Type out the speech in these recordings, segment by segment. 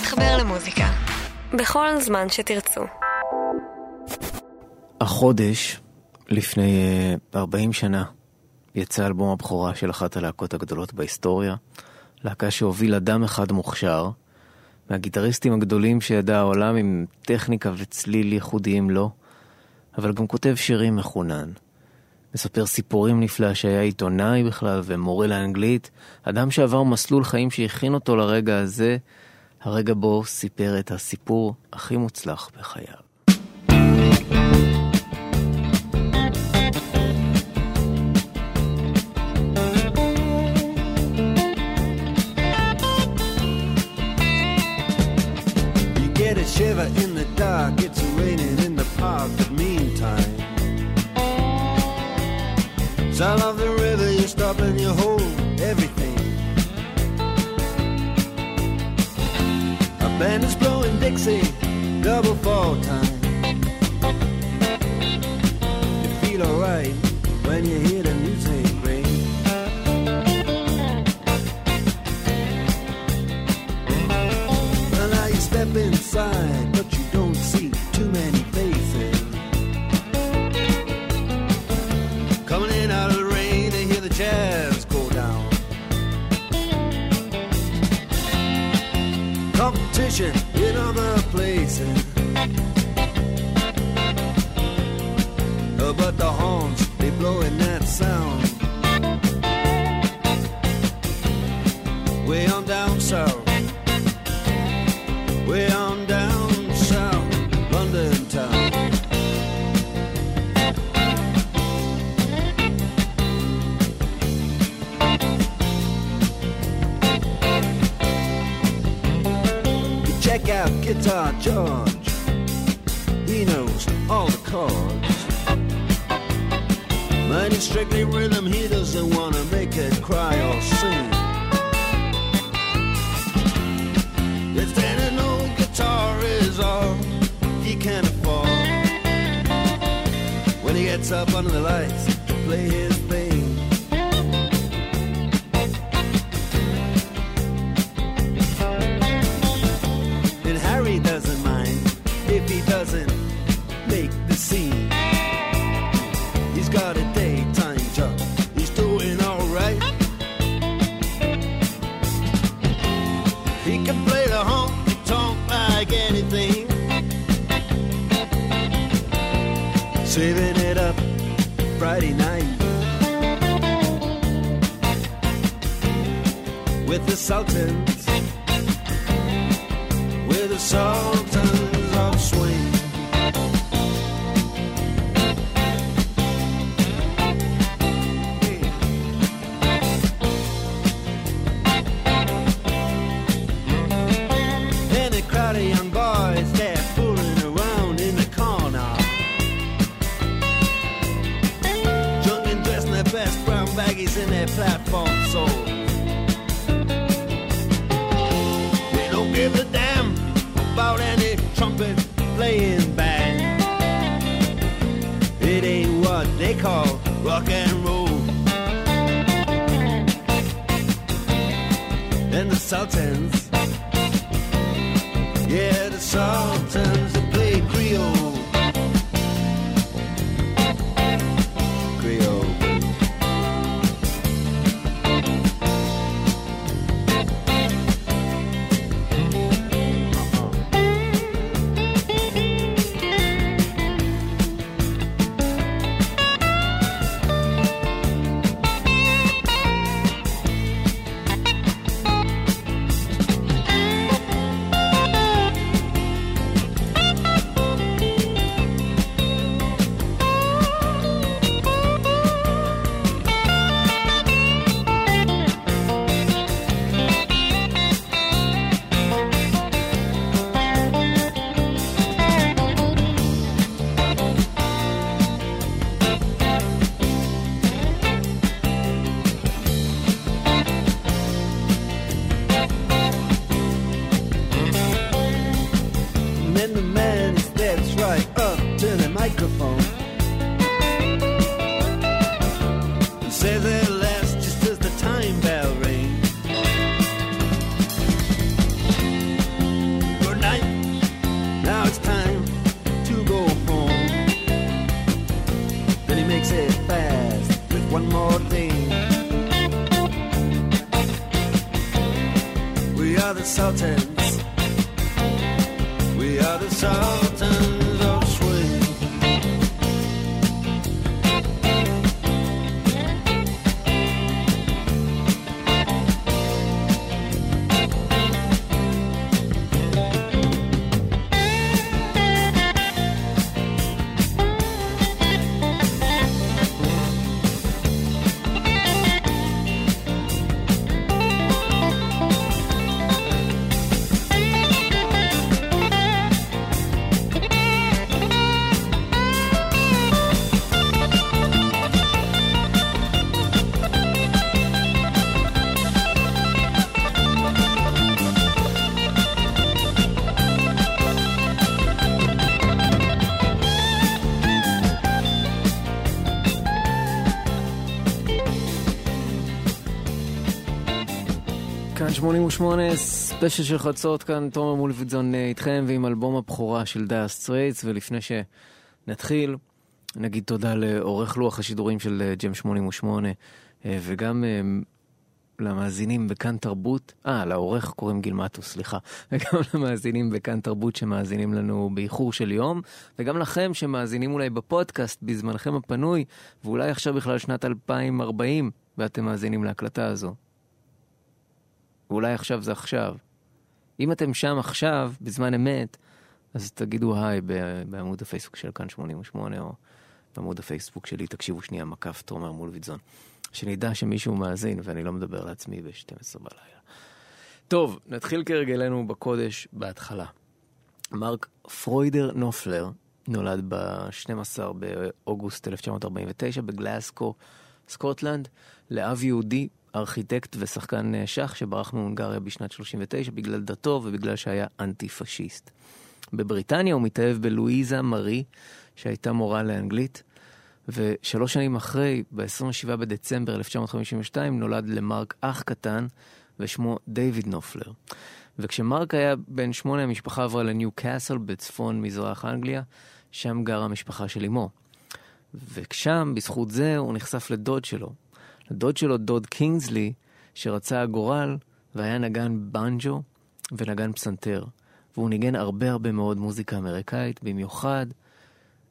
להתחבר למוזיקה. בכל זמן שתרצו. החודש, לפני uh, 40 שנה, יצא אלבום הבכורה של אחת הלהקות הגדולות בהיסטוריה, להקה שהוביל אדם אחד מוכשר, מהגיטריסטים הגדולים שידע העולם עם טכניקה וצליל ייחודיים לו, אבל גם כותב שירים מחונן. מספר סיפורים נפלא שהיה עיתונאי בכלל ומורה לאנגלית, אדם שעבר מסלול חיים שהכין אותו לרגע הזה, הרגע בו סיפר את הסיפור הכי מוצלח בחייו. Sound of band is blowing Dixie, double fall time. Blowing that sound. Way on down south. Way on down south, London town. You check out Guitar George. He knows all the chords. Mine is strictly rhythm, he doesn't wanna make it cry or sing. If then an old guitar is all he can afford. When he gets up under the lights play his what they call rock and roll. And the Sultans yeah, the Sultans Sultan. 88, ספיישל של חצות, כאן תומר מולווידזון אה, איתכם ועם אלבום הבכורה של דייר סטרייטס, ולפני שנתחיל, נגיד תודה לעורך לוח השידורים של אה, ג'ם 88, אה, וגם למאזינים בכאן תרבות, אה, לעורך קוראים גיל מטוס, סליחה, וגם למאזינים בכאן תרבות שמאזינים לנו באיחור של יום, וגם לכם שמאזינים אולי בפודקאסט בזמנכם הפנוי, ואולי עכשיו בכלל שנת 2040, ואתם מאזינים להקלטה הזו. ואולי עכשיו זה עכשיו. אם אתם שם עכשיו, בזמן אמת, אז תגידו היי בעמוד הפייסבוק של כאן 88, או בעמוד הפייסבוק שלי, תקשיבו שנייה, מקף תומר מול ויזון. שנדע שמישהו מאזין, ואני לא מדבר לעצמי ב-12 בלילה. טוב, נתחיל כרגלנו בקודש בהתחלה. מרק פרוידר נופלר נולד ב-12 באוגוסט 1949 בגלאסקו, סקוטלנד, לאב יהודי, ארכיטקט ושחקן אה, שח שברח מהונגריה בשנת 39 בגלל דתו ובגלל שהיה אנטי-פשיסט. בבריטניה הוא מתאהב בלואיזה מארי, שהייתה מורה לאנגלית, ושלוש שנים אחרי, ב-27 בדצמבר 1952, נולד למרק אח קטן, ושמו דיוויד נופלר. וכשמרק היה בן שמונה, המשפחה עברה לניו קאסל בצפון מזרח אנגליה, שם גרה המשפחה של אמו. ושם, בזכות זה, הוא נחשף לדוד שלו. לדוד שלו, דוד קינגסלי, שרצה הגורל, והיה נגן בנג'ו ונגן פסנתר. והוא ניגן הרבה הרבה מאוד מוזיקה אמריקאית, במיוחד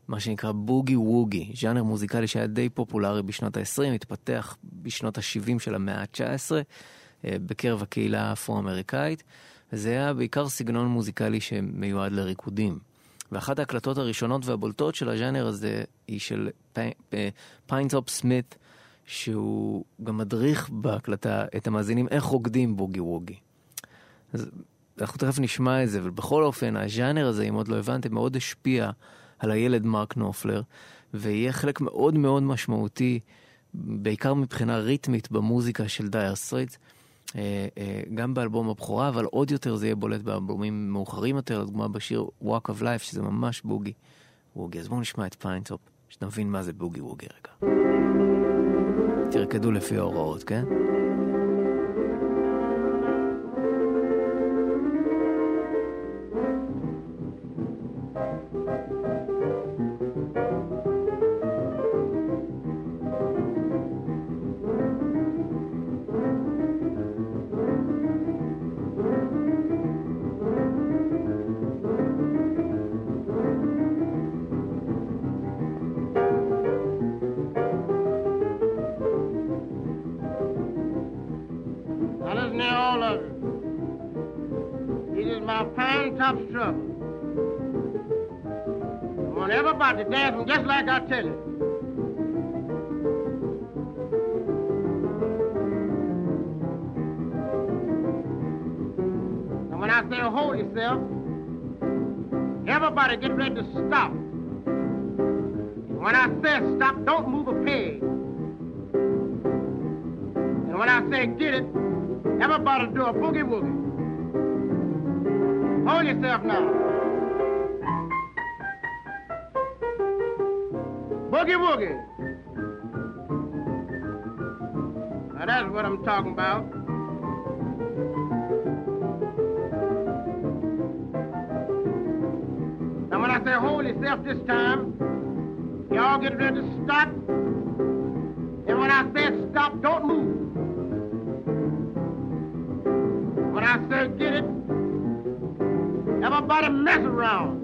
מה שנקרא בוגי ווגי, ז'אנר מוזיקלי שהיה די פופולרי בשנות ה-20, התפתח בשנות ה-70 של המאה ה-19 אה, בקרב הקהילה האפרו-אמריקאית, וזה היה בעיקר סגנון מוזיקלי שמיועד לריקודים. ואחת ההקלטות הראשונות והבולטות של הז'אנר הזה היא של פיינטופ סמית, שהוא גם מדריך בהקלטה את המאזינים איך רוקדים בוגי ווגי. אז אנחנו תכף נשמע את זה, אבל בכל אופן, הז'אנר הזה, אם עוד לא הבנתם, מאוד השפיע על הילד מרק נופלר, ויהיה חלק מאוד מאוד משמעותי, בעיקר מבחינה ריתמית במוזיקה של דייר סטרייטס, אה, אה, גם באלבום הבכורה, אבל עוד יותר זה יהיה בולט באלבומים מאוחרים יותר, לדוגמה בשיר Walk of Life, שזה ממש בוגי ווגי. אז בואו נשמע את פיינטופ, שנבין מה זה בוגי ווגי רגע. תרקדו לפי ההוראות, כן? I tell you. And when I say hold yourself, everybody get ready to stop. And when I say stop, don't move a peg. And when I say get it, everybody do a boogie woogie. Hold yourself now. Boogie Woogie. Now that's what I'm talking about. Now when I say hold yourself this time, y'all get ready to stop. And when I say stop, don't move. When I say get it, everybody mess around.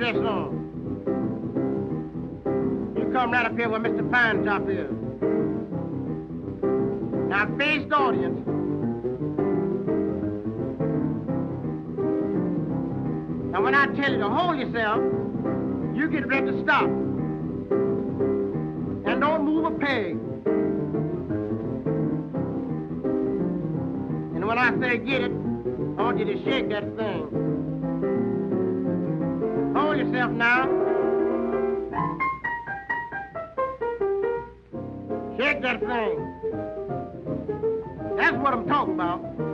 This long, You come right up here where Mr. Pine Top is. Now, face the audience. Now, when I tell you to hold yourself, you get ready to stop. And don't move a peg. And when I say get it, I want you to shake that thing myself now. Shake that thing. That's what I'm talking about.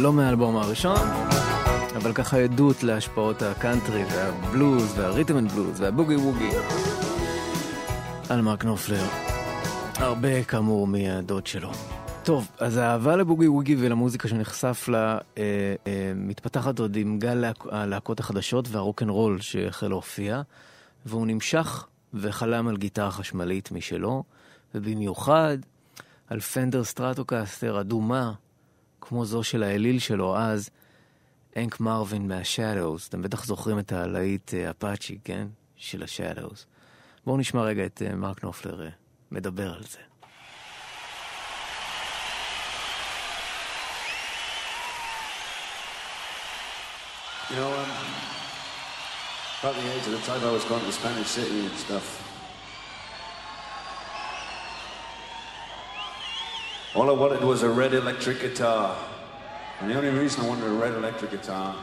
לא מהאלבום הראשון, אבל ככה עדות להשפעות הקאנטרי והבלוז והריתם אנד בלוז והבוגי ווגי על מרק נופלר. הרבה כאמור מהדוד שלו. טוב, אז האהבה לבוגי ווגי ולמוזיקה שנחשף לה אה, אה, מתפתחת עוד עם גל להק, הלהקות החדשות והרוקנרול שהחל להופיע, והוא נמשך וחלם על גיטרה חשמלית משלו, ובמיוחד על פנדר סטרטוקסטר אדומה, כמו זו של האליל שלו אז, הנק מרווין מהשאדוס. אתם בטח זוכרים את הלהיט אפאצ'י, כן? של השאדוס. בואו נשמע רגע את אה, מרק נופלר אה, מדבר על זה. You know, um, about the age of the time I was going to Spanish City and stuff. All I wanted was a red electric guitar. And the only reason I wanted a red electric guitar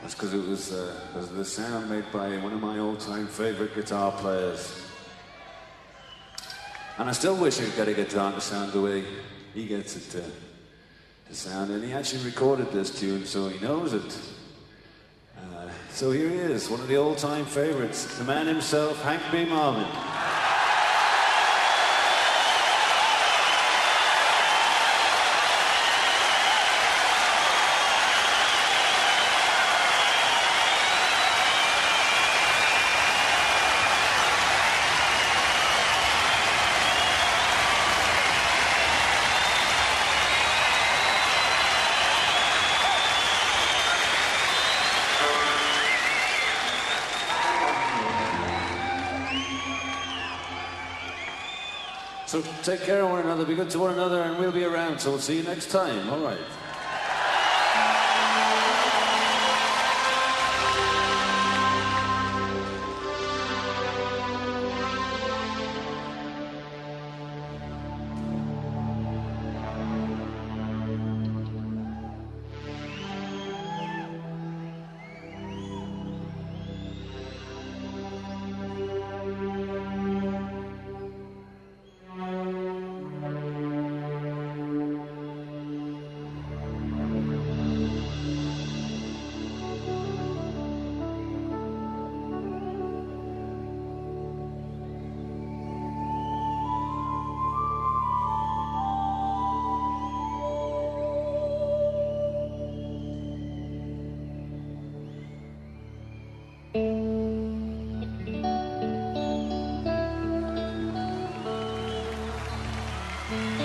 was because it was uh, the sound made by one of my all-time favorite guitar players. And I still wish I could get a guitar to sound the way he gets it to, to sound. And he actually recorded this tune, so he knows it. Uh, so here he is, one of the all-time favorites, the man himself, Hank B. Marvin. Take care of one another, be good to one another, and we'll be around. So we'll see you next time. All right. Mm-hmm.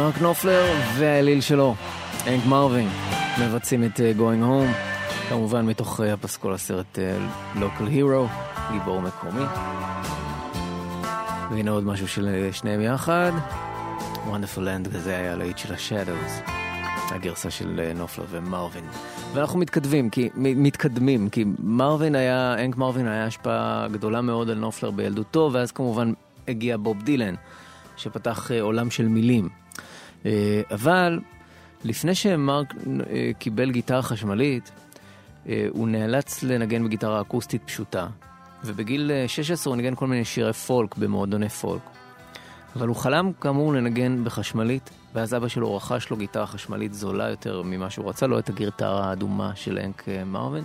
מרק נופלר והאליל שלו, אנק מרווין, מבצעים את uh, Going Home, כמובן מתוך uh, הפסקול הסרט uh, Local Hero, גיבור מקומי. והנה עוד משהו של שניהם יחד, Wonderful Land, וזה היה להיט של ה-Shadows, הגרסה של נופלר ומרווין. ואנחנו מתכתבים, כי, מתקדמים, כי מרווין היה, אנק מרווין היה השפעה גדולה מאוד על נופלר בילדותו, ואז כמובן הגיע בוב דילן, שפתח עולם של מילים. Uh, אבל לפני שמרק uh, קיבל גיטרה חשמלית, uh, הוא נאלץ לנגן בגיטרה אקוסטית פשוטה, ובגיל uh, 16 הוא ניגן כל מיני שירי פולק במועדוני פולק. אבל הוא חלם כאמור לנגן בחשמלית, ואז אבא שלו רכש לו גיטרה חשמלית זולה יותר ממה שהוא רצה לו, את הגיטרה האדומה של אנק מרווין.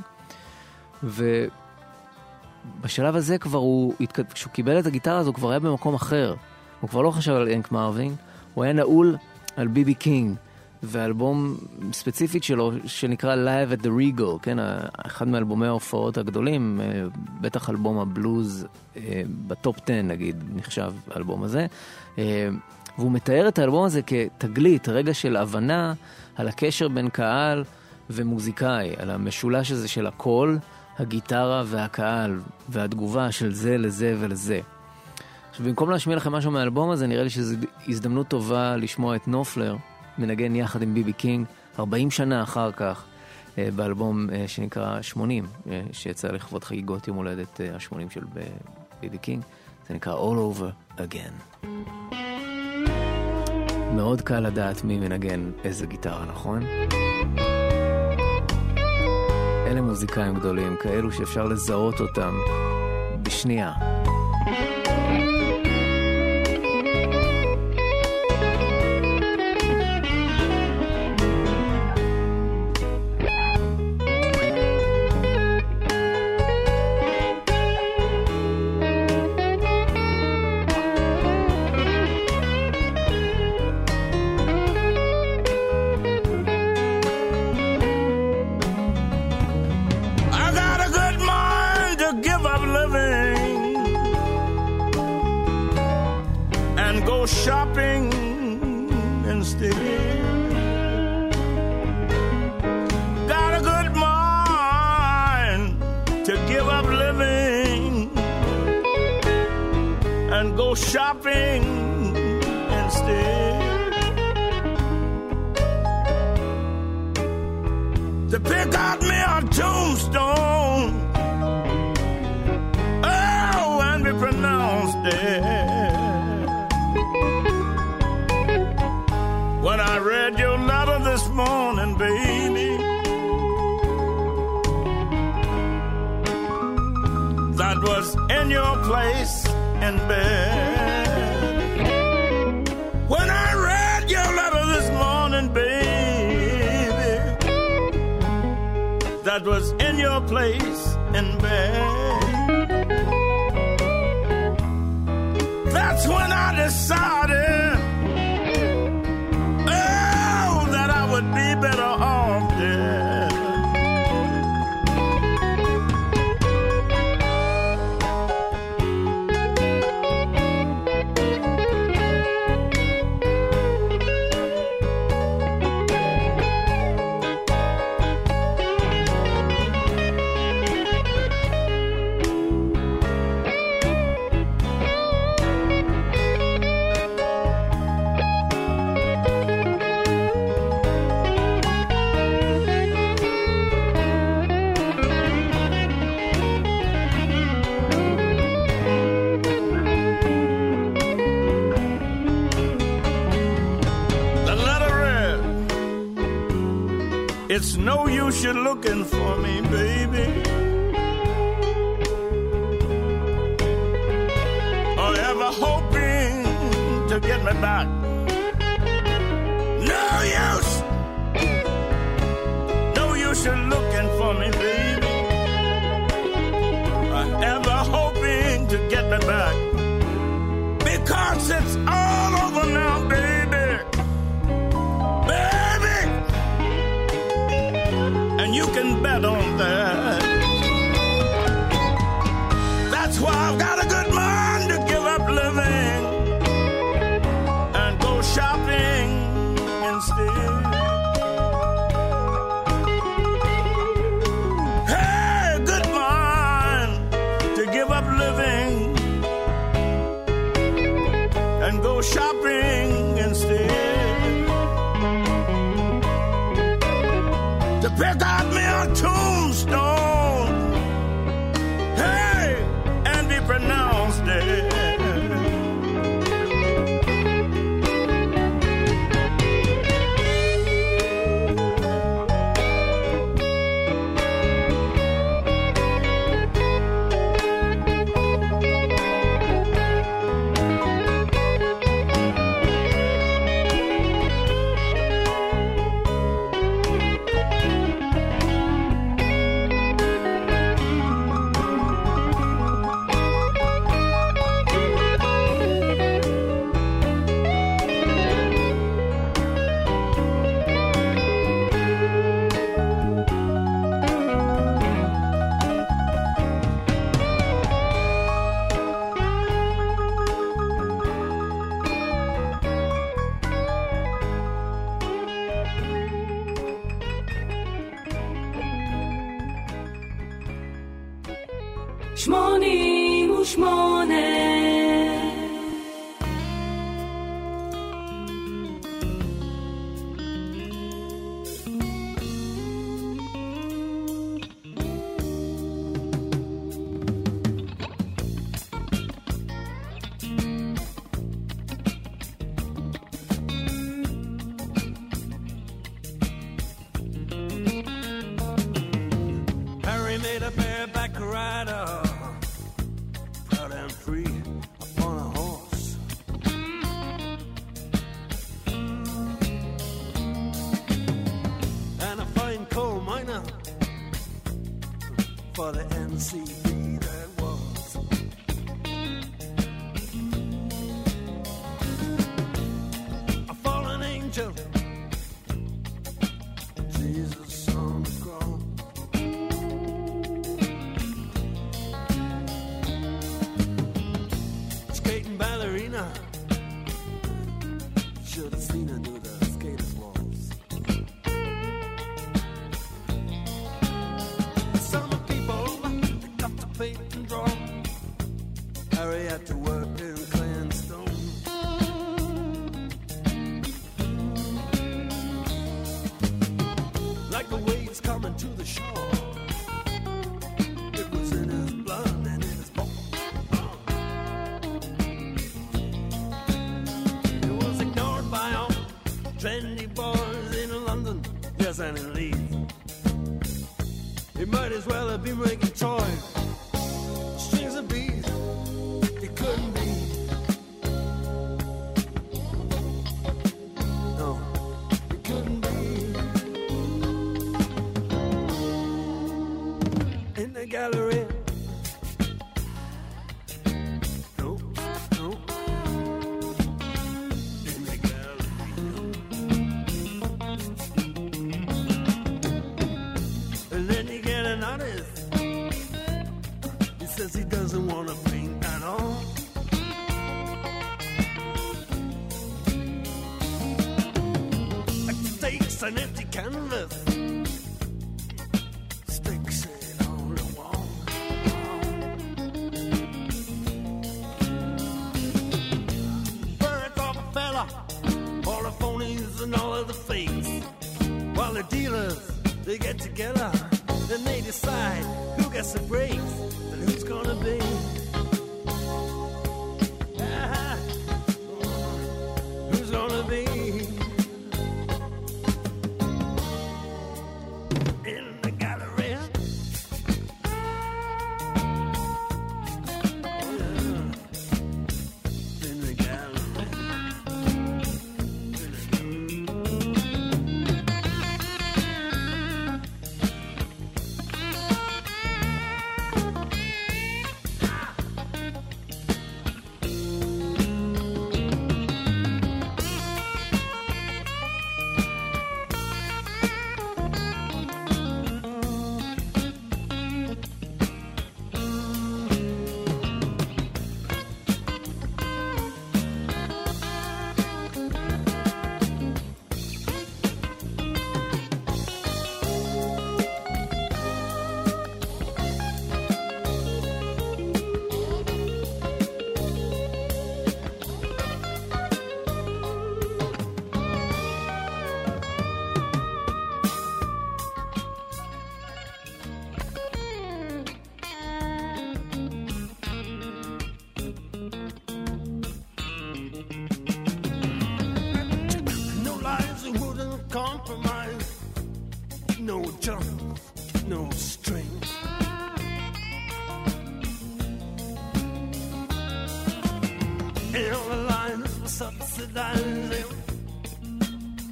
ובשלב הזה כבר הוא, כשהוא קיבל את הגיטרה הזו, הוא כבר היה במקום אחר. הוא כבר לא חשב על הנק מרווין, הוא היה נעול על ביבי קינג, ואלבום ספציפית שלו שנקרא Live at the Regal, כן, אחד מאלבומי ההופעות הגדולים, בטח אלבום הבלוז בטופ 10 נגיד, נחשב האלבום הזה. והוא מתאר את האלבום הזה כתגלית, רגע של הבנה על הקשר בין קהל ומוזיקאי, על המשולש הזה של הקול, הגיטרה והקהל, והתגובה של זה לזה ולזה. עכשיו, במקום להשמיע לכם משהו מהאלבום הזה, נראה לי שזו הזדמנות טובה לשמוע את נופלר מנגן יחד עם ביבי קינג, 40 שנה אחר כך, באלבום שנקרא 80, שיצא לכבוד חגיגות יום הולדת ה-80 של ביבי קינג. זה נקרא All Over Again. מאוד קל לדעת מי מנגן איזה גיטרה, נכון? אלה מוזיקאים גדולים, כאלו שאפשר לזהות אותם בשנייה. Go shopping instead. Got a good mind to give up living and go shopping instead. to pick out me a tombstone. Was in your place in bed. When I read your letter this morning, baby that was in your place in bed. That's when I decided, It's no use you looking for me, baby.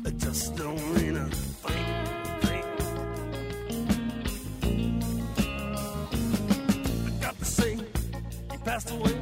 It just don't mean thing. thing. I got to say, he passed away.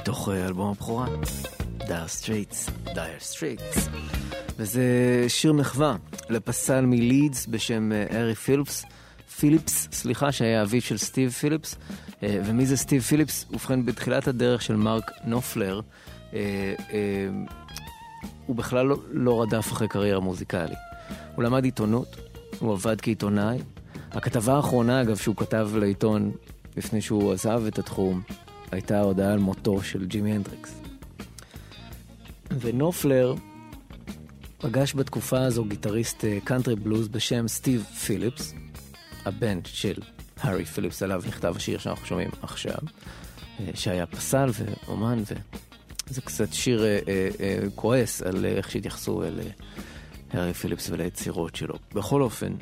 מתוך אה, אלבום הבכורה, Dire Straits, Dire Straits. וזה שיר מחווה לפסל מלידס בשם אה, ארי פיליפס, פיליפס, סליחה, שהיה אביו של סטיב פיליפס. אה, ומי זה סטיב פיליפס? ובכן, בתחילת הדרך של מרק נופלר, הוא בכלל לא, לא רדף אחרי קריירה מוזיקלית. הוא למד עיתונות, הוא עבד כעיתונאי. הכתבה האחרונה, אגב, שהוא כתב לעיתון לפני שהוא עזב את התחום, הייתה הודעה על מותו של ג'ימי הנדריקס. ונופלר פגש בתקופה הזו גיטריסט אה, קאנטרי בלוז בשם סטיב פיליפס, הבן של הארי פיליפס, עליו נכתב השיר שאנחנו שומעים עכשיו, אה, שהיה פסל ואומן, וזה קצת שיר אה, אה, אה, כועס על אה, איך שהתייחסו אל אה, הארי פיליפס וליצירות שלו. בכל אופן,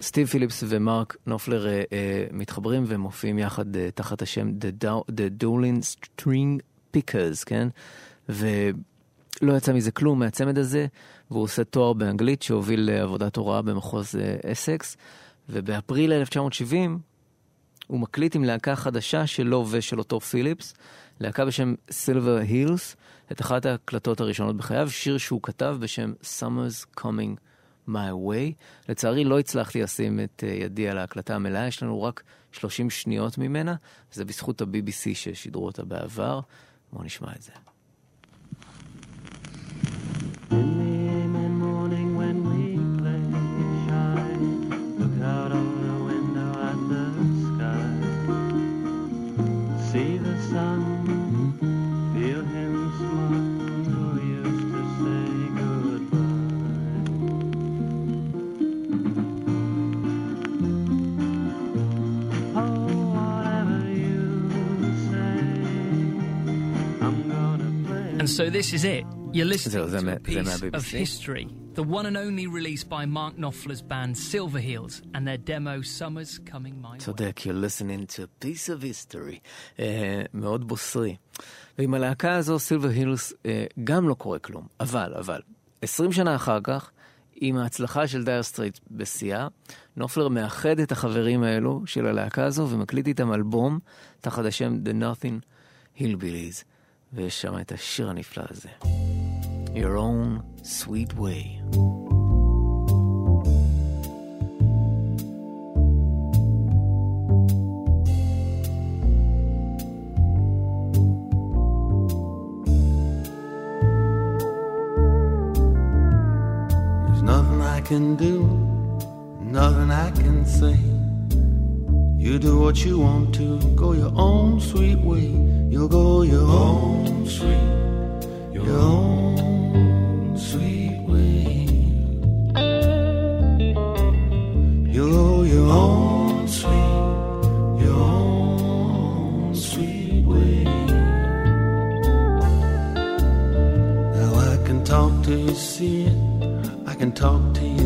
סטיב פיליפס ומרק נופלר אה, אה, מתחברים ומופיעים יחד אה, תחת השם The, Dolin String Pickers, כן? ולא יצא מזה כלום מהצמד הזה, והוא עושה תואר באנגלית שהוביל לעבודת הוראה במחוז אסקס, ובאפריל 1970 הוא מקליט עם להקה חדשה שלו ושל אותו פיליפס, להקה בשם סילבר הילס, את אחת ההקלטות הראשונות בחייו, שיר שהוא כתב בשם Summer's Coming My Way. לצערי לא הצלחתי לשים את אה, ידי על ההקלטה המלאה, יש לנו רק 30 שניות ממנה, זה בזכות ה-BBC ששידרו אותה בעבר. בואו נשמע את זה. And so this is it. You're listening to a piece of history. The one and only release by Mark Knopfler's band Silverheels and their demo Summer's Coming My Way. צודק, you're listening to a piece of history. אה, מאוד בוסרי. ועם הלהקה הזו, סילבר הילס, אה, גם לא קורה כלום. אבל, אבל, 20 שנה אחר כך, עם ההצלחה של דייר סטרייטס בשיאה, נופלר מאחד את החברים האלו של הלהקה הזו ומקליט איתם אלבום תחת השם The Nothing Hillbillies. ויש שם את השיר הנפלא הזה. Your own sweet way. There's nothing I can do, nothing I can say. You do what you want to, go your own sweet way. You'll go your own sweet, your own sweet way. You'll go your own sweet, your own sweet way. Now I can talk to you, see it. I can talk to you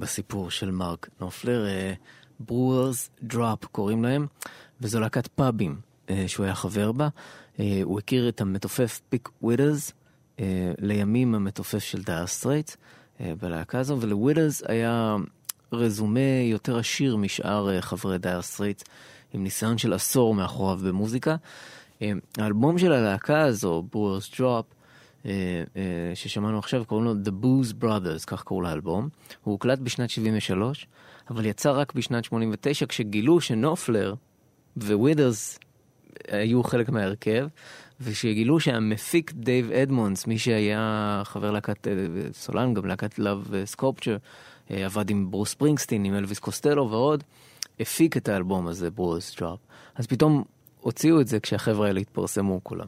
בסיפור של מרק נופלר, ברוארס דרופ קוראים להם, וזו להקת פאבים אה, שהוא היה חבר בה. אה, הוא הכיר את המתופף פיק ווית'רס, לימים המתופף של דייר סטרייטס בלהקה הזו, ולווית'רס היה רזומה יותר עשיר משאר אה, חברי דייר סטרייטס, עם ניסיון של עשור מאחוריו במוזיקה. אה, האלבום של הלהקה הזו, ברוארס דרופ, אה, אה, ששמענו עכשיו, קוראים לו The Booze Brothers, כך קראו לאלבום. הוא הוקלט בשנת 73, אבל יצא רק בשנת 89, כשגילו שנופלר ווית'רס היו חלק מההרכב, ושגילו שהמפיק דייב אדמונדס, מי שהיה חבר להקת אה, סולן, גם להקת Love Sculpture, אה, עבד עם ברוס ספרינגסטין, עם אלוויס קוסטלו ועוד, הפיק את האלבום הזה, ברוארס דרופ. אז פתאום הוציאו את זה כשהחבר'ה האלה התפרסמו כולם.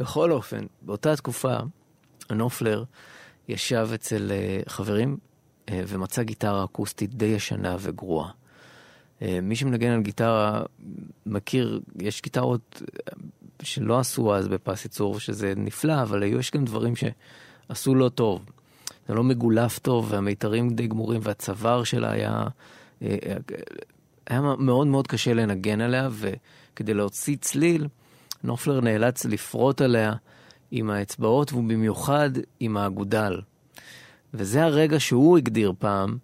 בכל אופן, באותה תקופה, הנופלר ישב אצל אה, חברים אה, ומצא גיטרה אקוסטית די ישנה וגרועה. אה, מי שמנגן על גיטרה מכיר, יש גיטרות שלא עשו אז בפס ייצור, שזה נפלא, אבל יש גם דברים שעשו לא טוב. זה לא מגולף טוב, והמיתרים די גמורים, והצוואר שלה היה... היה מאוד מאוד קשה לנגן עליה, וכדי להוציא צליל, נופלר נאלץ לפרוט עליה עם האצבעות, ובמיוחד עם האגודל. וזה הרגע שהוא הגדיר פעם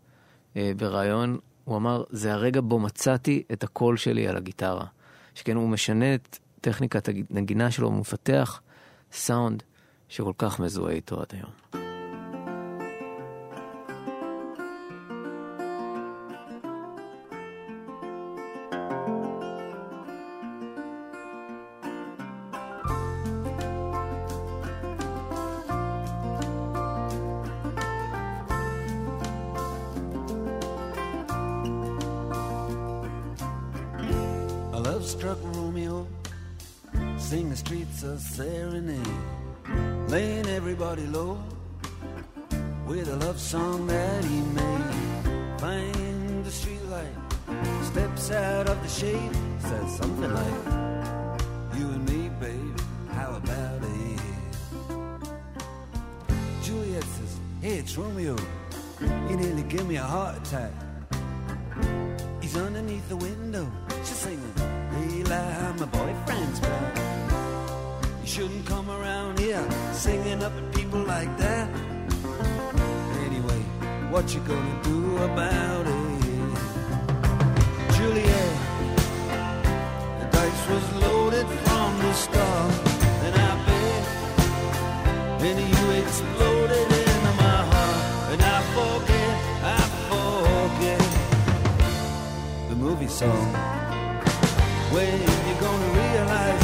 אה, בריאיון, הוא אמר, זה הרגע בו מצאתי את הקול שלי על הגיטרה. שכן הוא משנה את טכניקת הנגינה שלו, הוא מפתח סאונד שכל כך מזוהה איתו עד היום. What you gonna do about it? Juliet, the dice was loaded from the start. And I bet, and you exploded into my heart. And I forget, I forget the movie song. When you gonna realize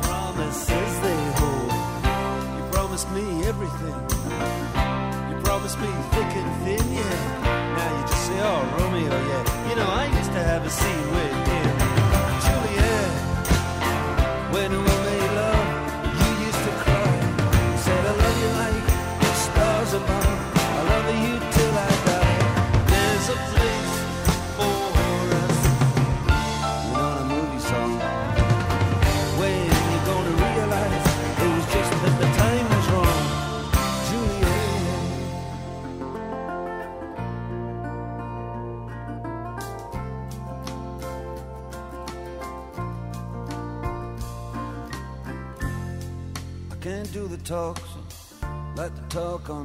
promises they hold. You promised me everything. You promised me thick and thin, yeah. Now you just say, oh, Romeo, yeah. You know, I used to have a scene with him.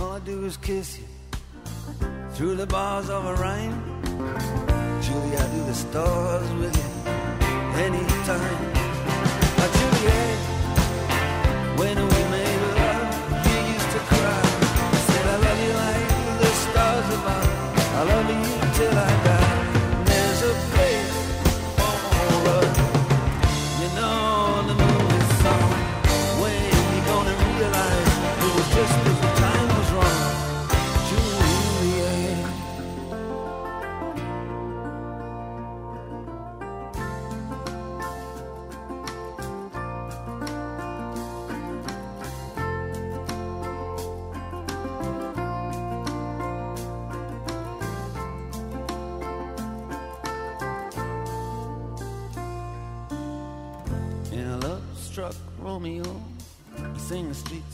All I do is kiss you through the bars of a rhyme. Julie, I do the stars with you anytime. Oh, Juliet, when we made love, you used to cry. I said, I love you like the stars above. I love you till I die.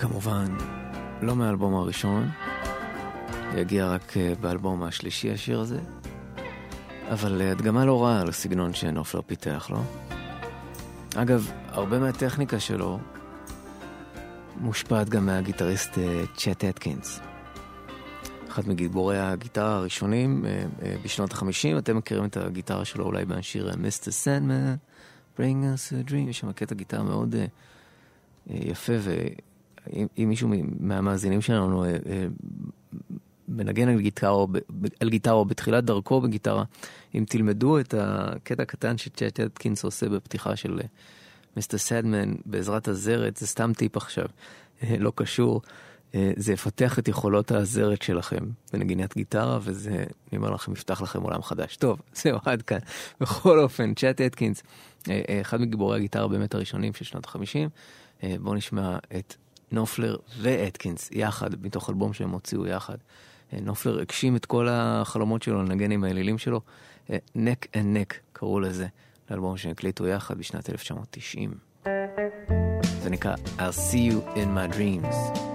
כמובן לא מהאלבום הראשון, יגיע רק אה, באלבום השלישי השיר הזה, אבל אה, הדגמה לא רעה על הסגנון שנופלר פיתח לו. אגב, הרבה מהטכניקה שלו מושפעת גם מהגיטריסט אה, צ'ט אטקינס. אחד מגיבורי הגיטרה הראשונים בשנות החמישים, אתם מכירים את הגיטרה שלו אולי מהשיר Mr. Sandman, Bring us a Dream, יש שם קטע גיטרה מאוד יפה, אם מישהו מהמאזינים שלנו אה, אה, מנגן על גיטרה, או על גיטרה או בתחילת דרכו בגיטרה, אם תלמדו את הקטע הקטן שצ'ט אטקינס עושה בפתיחה של מיסטר סדמן בעזרת הזרת, זה סתם טיפ עכשיו, אה, לא קשור. אה, זה יפתח את יכולות הזרת שלכם בנגינת גיטרה, וזה, אני אומר לכם, יפתח לכם עולם חדש. טוב, זהו, עד כאן. בכל אופן, צ'אט אטקינס, אה, אה, אחד מגיבורי הגיטרה באמת הראשונים של שנות ה-50. בואו נשמע את נופלר ואטקינס יחד, מתוך אלבום שהם הוציאו יחד. אה, נופלר הגשים את כל החלומות שלו לנגן עם האלילים שלו. Neck and Neck קראו לזה, לאלבום שהם הקליטו יחד בשנת 1990. זה נקרא I'll see you in my dreams.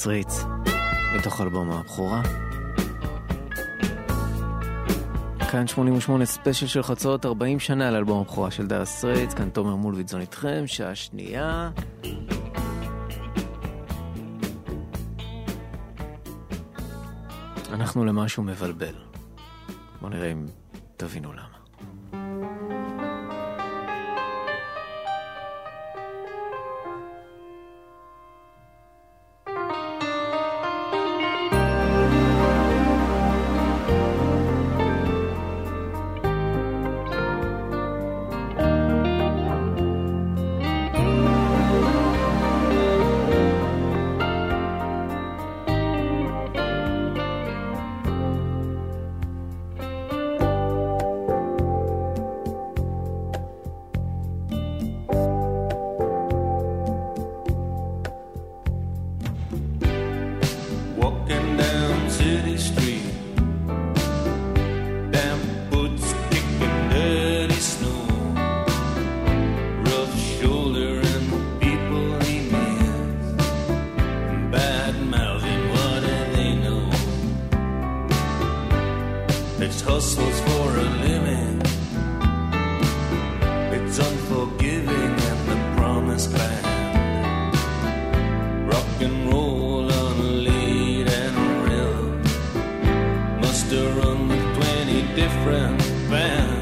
Dire Straits מתוך אלבום הבכורה. כאן 88 ספיישל של חצות 40 שנה לאלבום הבכורה של Dire Straits, כאן תומר מולווידזון איתכם, שעה שנייה. אנחנו למשהו מבלבל. בוא נראה אם room with 20 different bands.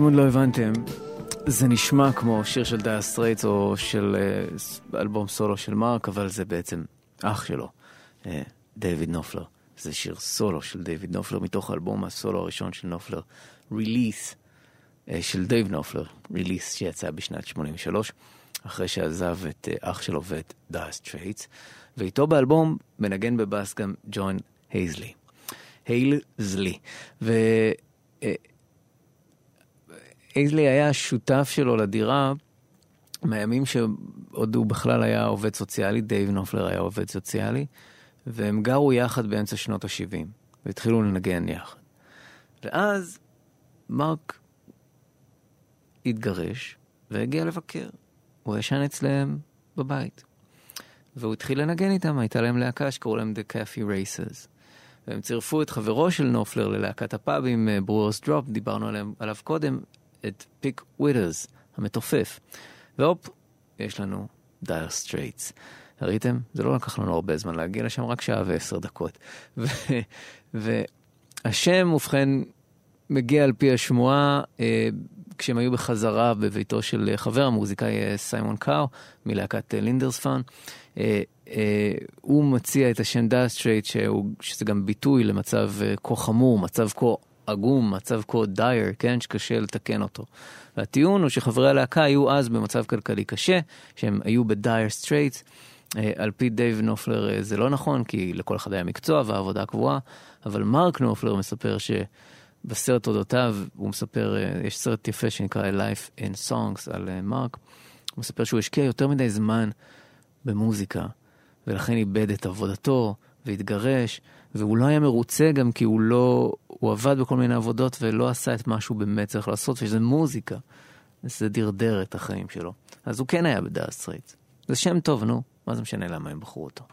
אם עוד לא הבנתם, זה נשמע כמו שיר של Dire Straits או של אה, אלבום סולו של מרק, אבל זה בעצם אח שלו, אה, דייוויד נופלר. זה שיר סולו של דייוויד נופלר מתוך אלבום הסולו הראשון של נופלר, Release, אה, של דייב נופלר, Release שיצא בשנת 83, אחרי שעזב את אח שלו ואת Dire Straits, ואיתו באלבום מנגן בבאס גם ג'ון אילסלי. הייל זלי. ו... איזלי היה השותף שלו לדירה מהימים שעוד הוא בכלל היה עובד סוציאלי, דייב נופלר היה עובד סוציאלי, והם גרו יחד באמצע שנות ה-70, והתחילו לנגן יחד. ואז מרק התגרש והגיע לבקר. הוא ישן אצלם בבית. והוא התחיל לנגן איתם, הייתה להם להקה שקראו להם The Cafe Racers. והם צירפו את חברו של נופלר ללהקת הפאבים, אה, Brewers Droop, דיברנו עליו קודם, את פיק ווית'רס, המתופף. והופ, יש לנו Dire Straits. ראיתם? זה לא לקח לנו הרבה זמן להגיע לשם, רק שעה ועשר דקות. והשם, ובכן, מגיע על פי השמועה, אה, כשהם היו בחזרה בביתו של חבר המוזיקאי אה, סיימון קאו, מלהקת אה, Lindisfarne. אה, אה, הוא מציע את השם Dire Straits, שזה גם ביטוי למצב אה, כה חמור, מצב כה עגום, מצב כה dire, כן, שקשה לתקן אותו. והטיעון הוא שחברי הלהקה היו אז במצב כלכלי קשה, שהם היו ב dire straits. אה, על פי דייב נופלר אה, זה לא נכון, כי לכל אחד היה מקצוע ועבודה קבועה, אבל מרק נופלר מספר שבסרט אודותיו, הוא מספר, אה, יש סרט יפה שנקרא Life in Songs על מרק, הוא מספר שהוא השקיע יותר מדי זמן במוזיקה, ולכן איבד את עבודתו והתגרש, והוא לא היה מרוצה גם כי הוא לא, הוא עבד בכל מיני עבודות ולא עשה את מה שהוא באמת צריך לעשות, שזה מוזיקה. זה דרדר את החיים שלו. אז הוא כן היה ב dire straits. זה שם טוב, נו, מה זה משנה למה הם בחרו אותו.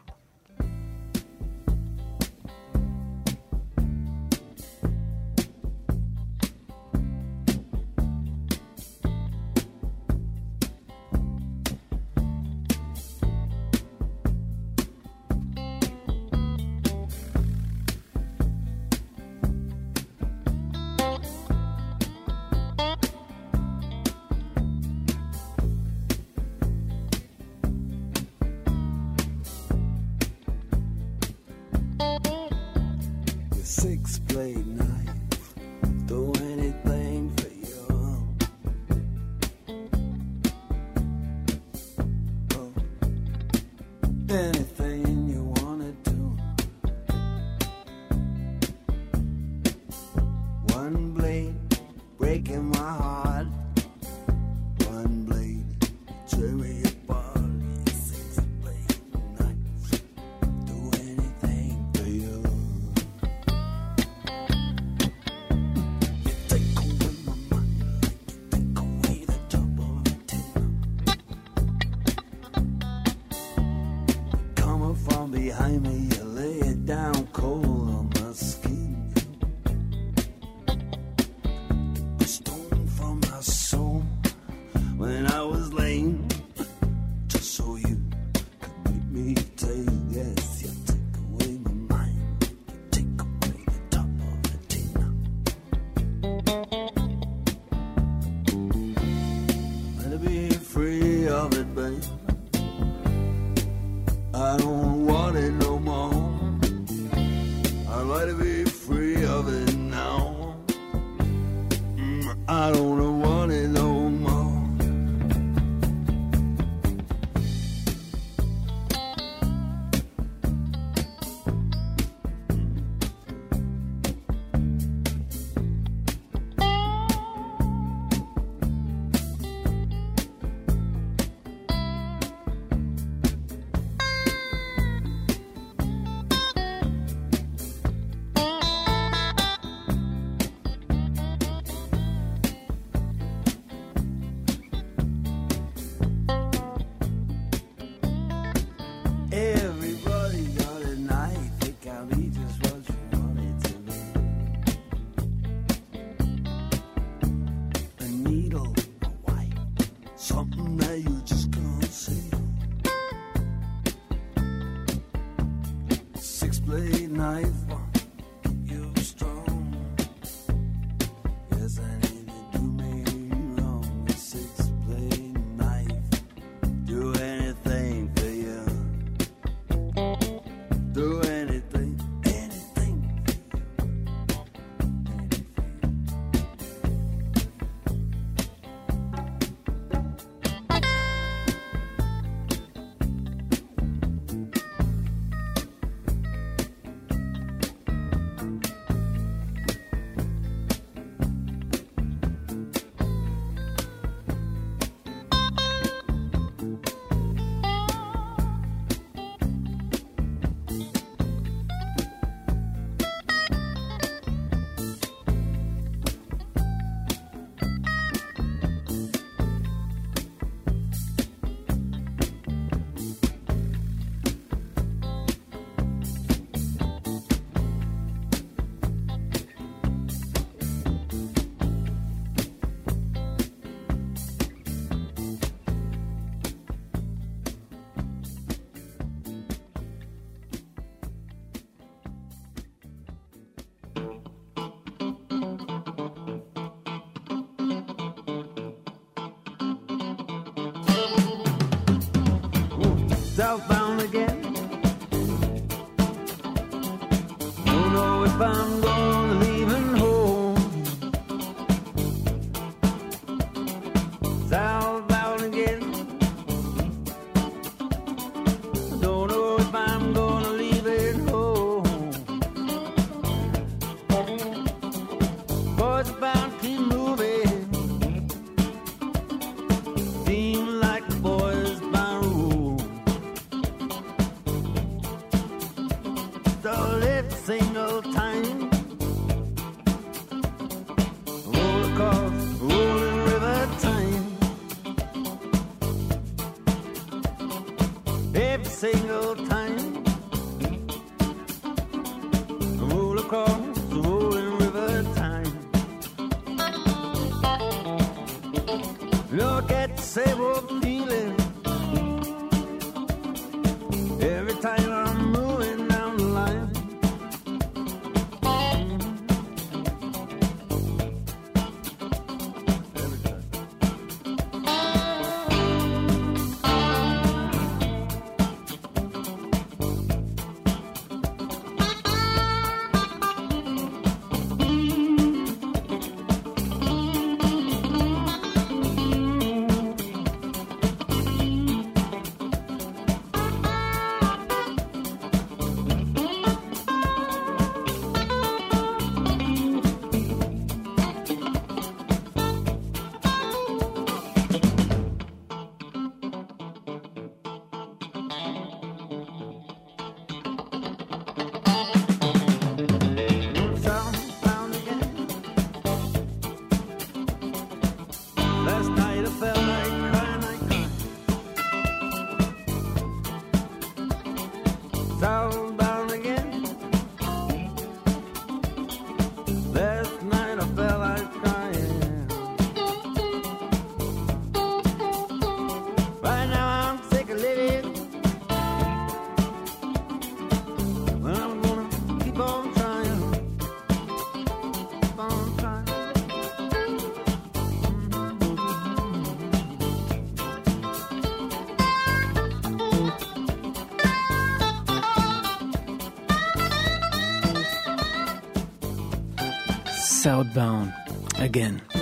Southbound, again.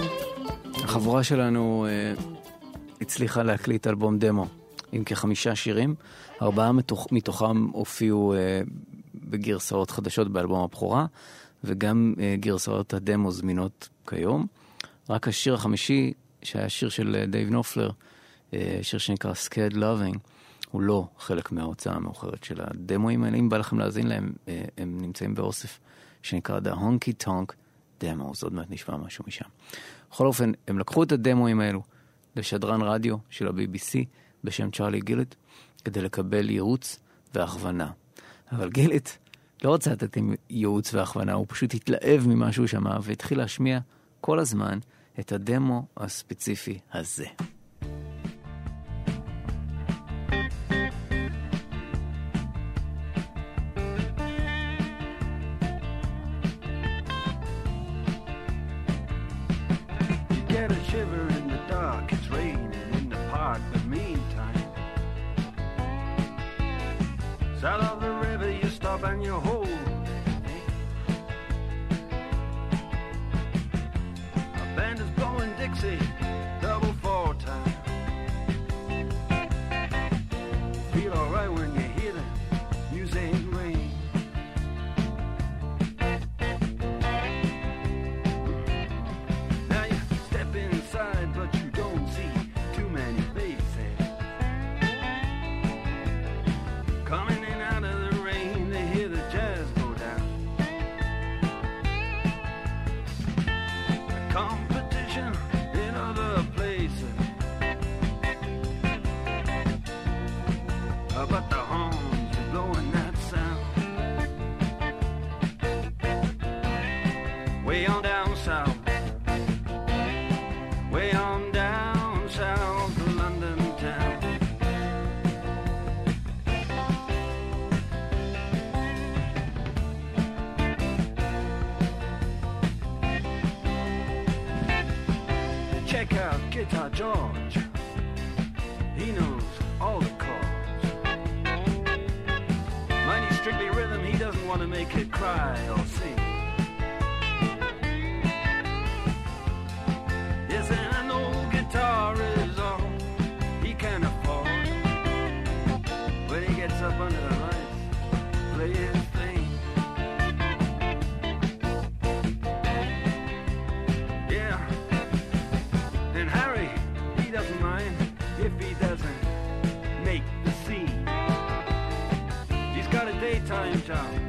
החבורה שלנו אה, הצליחה להקליט אלבום דמו עם כחמישה שירים, ארבעה מתוך, מתוכם הופיעו אה, בגרסאות חדשות באלבום הבכורה, וגם אה, גרסאות הדמו זמינות כיום. רק השיר החמישי, שהיה שיר של דייב נופלר, אה, שיר שנקרא Scared Loving, הוא לא חלק מההוצאה המאוחרת של הדמואים האלה. אם בא לכם להאזין להם, אה, הם נמצאים באוסף שנקרא The Honky Tonk Demos, עוד מעט נשמע משהו משם. בכל אופן, הם לקחו את הדמואים האלו לשדרן רדיו של ה-BBC בשם צ'ארלי גילט, כדי לקבל ייעוץ והכוונה. אבל גילט לא רצה לתת עם ייעוץ והכוונה, הוא פשוט התלהב ממה שהוא שמע והתחיל להשמיע כל הזמן את הדמו הספציפי הזה. I love you. George. He knows all the chords. Mighty strictly rhythm, he doesn't want to make it cry or sing. Town.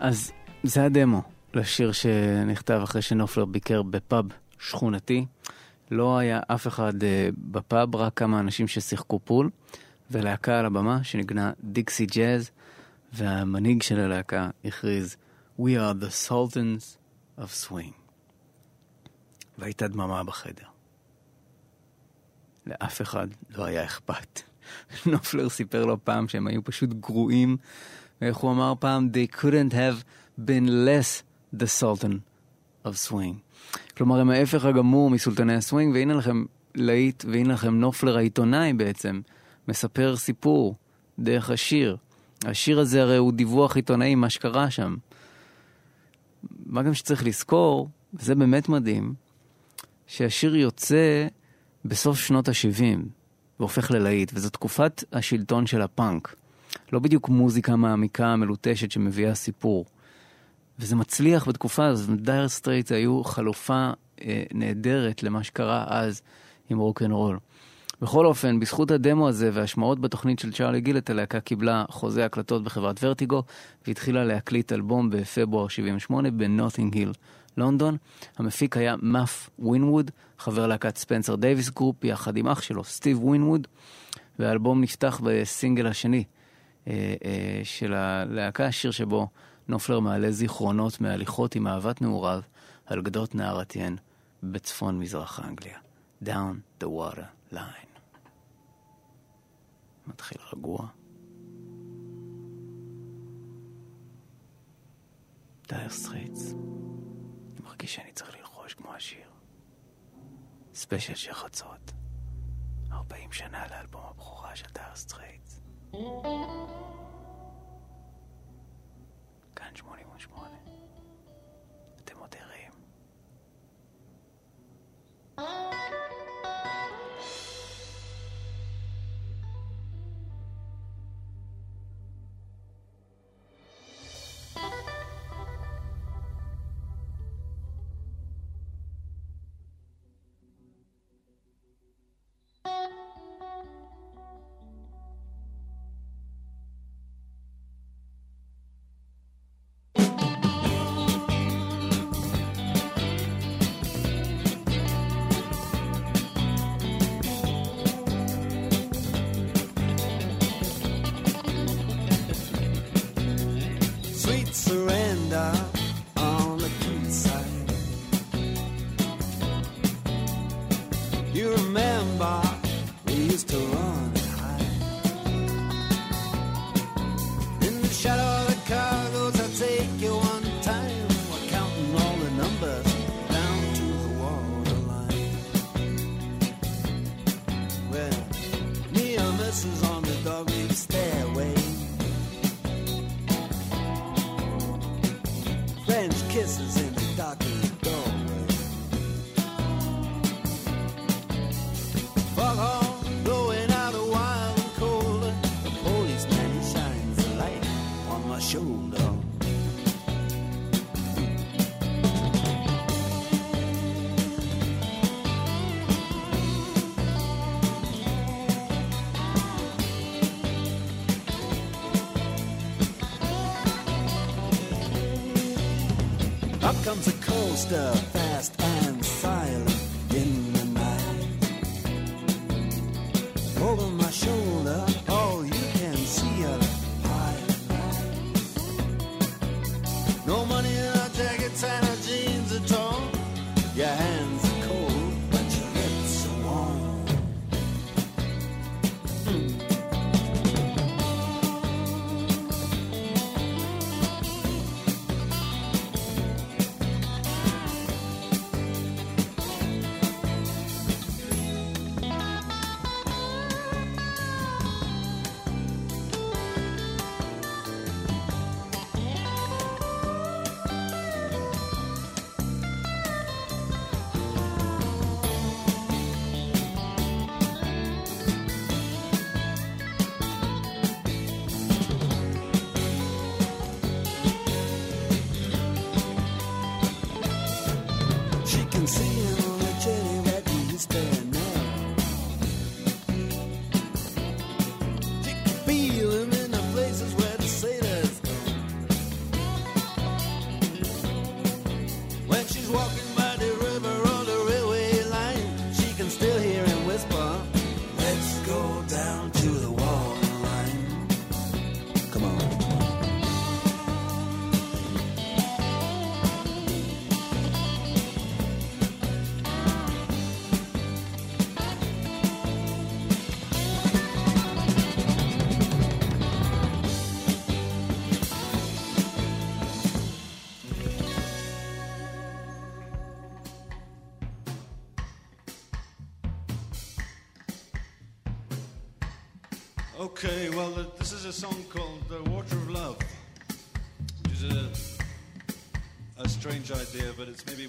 אז זה הדמו לשיר שנכתב אחרי שנופלר ביקר בפאב שכונתי. לא היה אף אחד אה, בפאב, רק כמה אנשים ששיחקו פול, ולהקה על הבמה שנגנה דיקסי ג'אז, והמנהיג של הלהקה הכריז We are the Sultans of Swing. והייתה דממה בחדר. לאף אחד לא היה אכפת. נופלר סיפר לו פעם שהם היו פשוט גרועים, ואיך הוא אמר פעם, They couldn't have been less the Sultan of Swing. כלומר, הם ההפך הגמור מסולטני הסווינג, והנה לכם להיט, והנה לכם נופלר העיתונאי בעצם, מספר סיפור דרך השיר. השיר הזה הרי הוא דיווח עיתונאי מה שקרה שם. מה גם שצריך לזכור, וזה באמת מדהים, שהשיר יוצא בסוף שנות ה-70 והופך ללהיט, וזו תקופת השלטון של הפאנק. לא בדיוק מוזיקה מעמיקה, מלוטשת, שמביאה סיפור. וזה מצליח בתקופה הזאת, Dire Straits היו חלופה אה, נהדרת למה שקרה אז עם רוק אנד רול. בכל אופן, בזכות הדמו הזה והשמעות בתוכנית של צ'ארלי גילט, הלהקה קיבלה חוזה הקלטות בחברת ורטיגו, והתחילה להקליט אלבום בפברואר 78 בנוטינג היל, לונדון. המפיק היה מאף ווינווד, חבר להקת Spencer Davis Group, יחד עם אח שלו, סטיב ווינווד, והאלבום נפתח בסינגל השני של הלהקה, שיר שבו נופלר מעלה זיכרונות מהליכות עם אהבת נעוריו על גדות נהר הטיין בצפון מזרח אנגליה. Down to the waterline. מתחיל רגוע. Dire Straits. אני מרגיש שאני צריך ללחוש כמו השיר. ספיישל של חצות. 40 שנה לאלבום הבכורה של Dire Straits. כאן 88. אתם עוד ערים. stocking. Idea, but it's maybe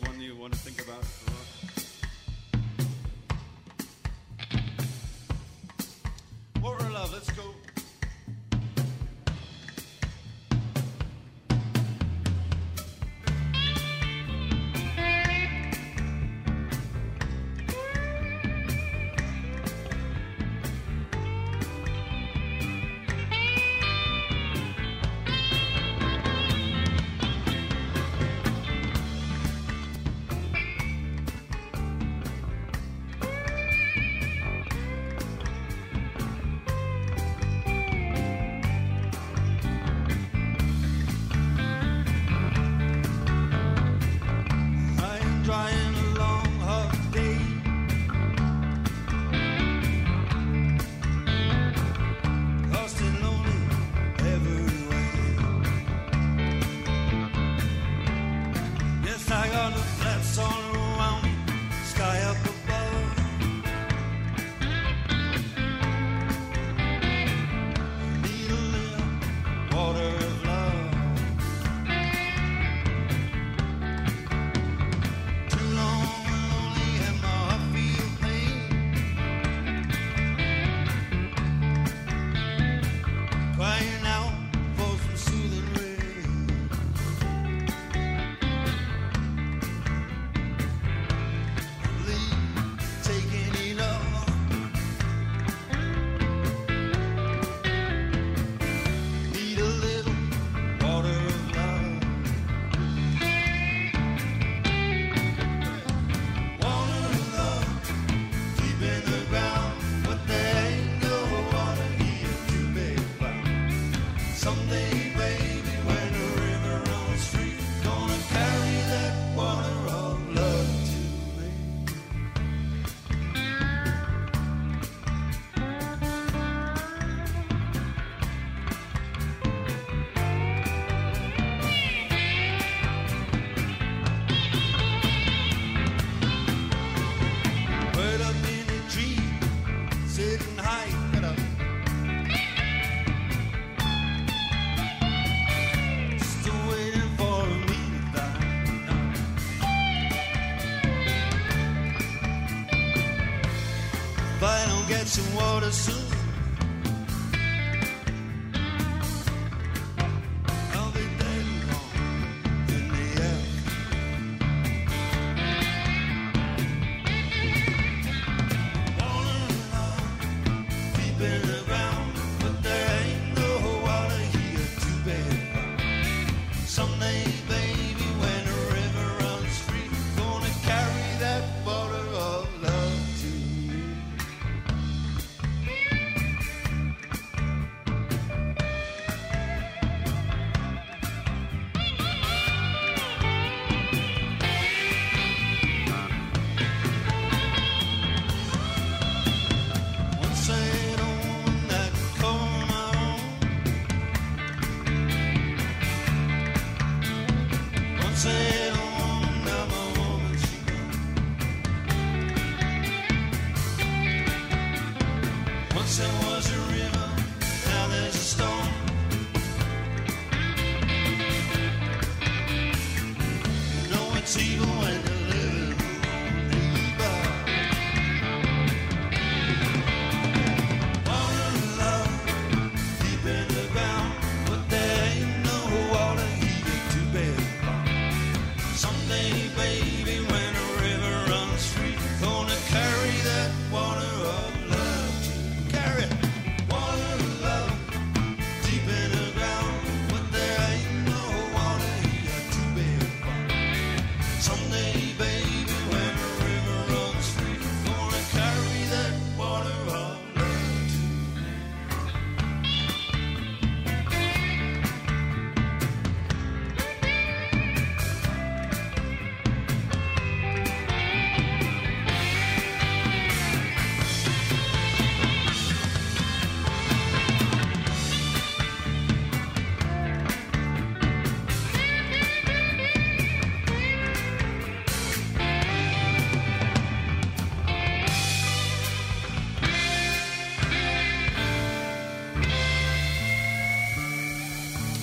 是我的世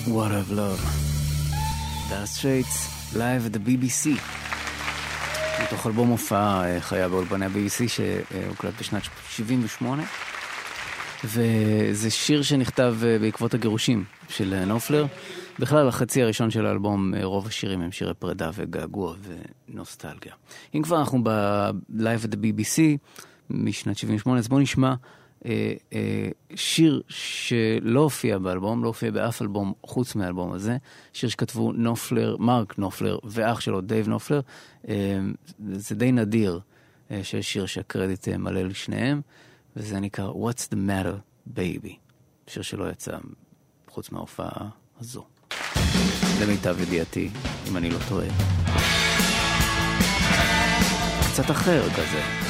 Water of love. Dire Straits, Live at the BBC. מתוך אלבום הופעה אה, חיה באולפני ה-BBC שהוקלט בשנת 78. וזה שיר שנכתב אה, בעקבות הגירושים של אה, נופלר. בכלל, החצי הראשון של האלבום, רוב השירים הם שירי פרידה וגעגוע ונוסטלגיה. אם כבר אנחנו ב Live at the BBC משנת 78, אז בואו נשמע שיר שלא הופיע באלבום, לא הופיע באף אלבום חוץ מהאלבום הזה, שיר שכתבו נופלר, מרק נופלר ואח שלו דייב נופלר. אה, זה די נדיר אה, שיש שיר שהקרדיט אה, מלא לשניהם, וזה נקרא What's the matter baby, שיר שלא יצא חוץ מההופעה הזו. למיטב ידיעתי, אם אני לא טועה. קצת אחר כזה.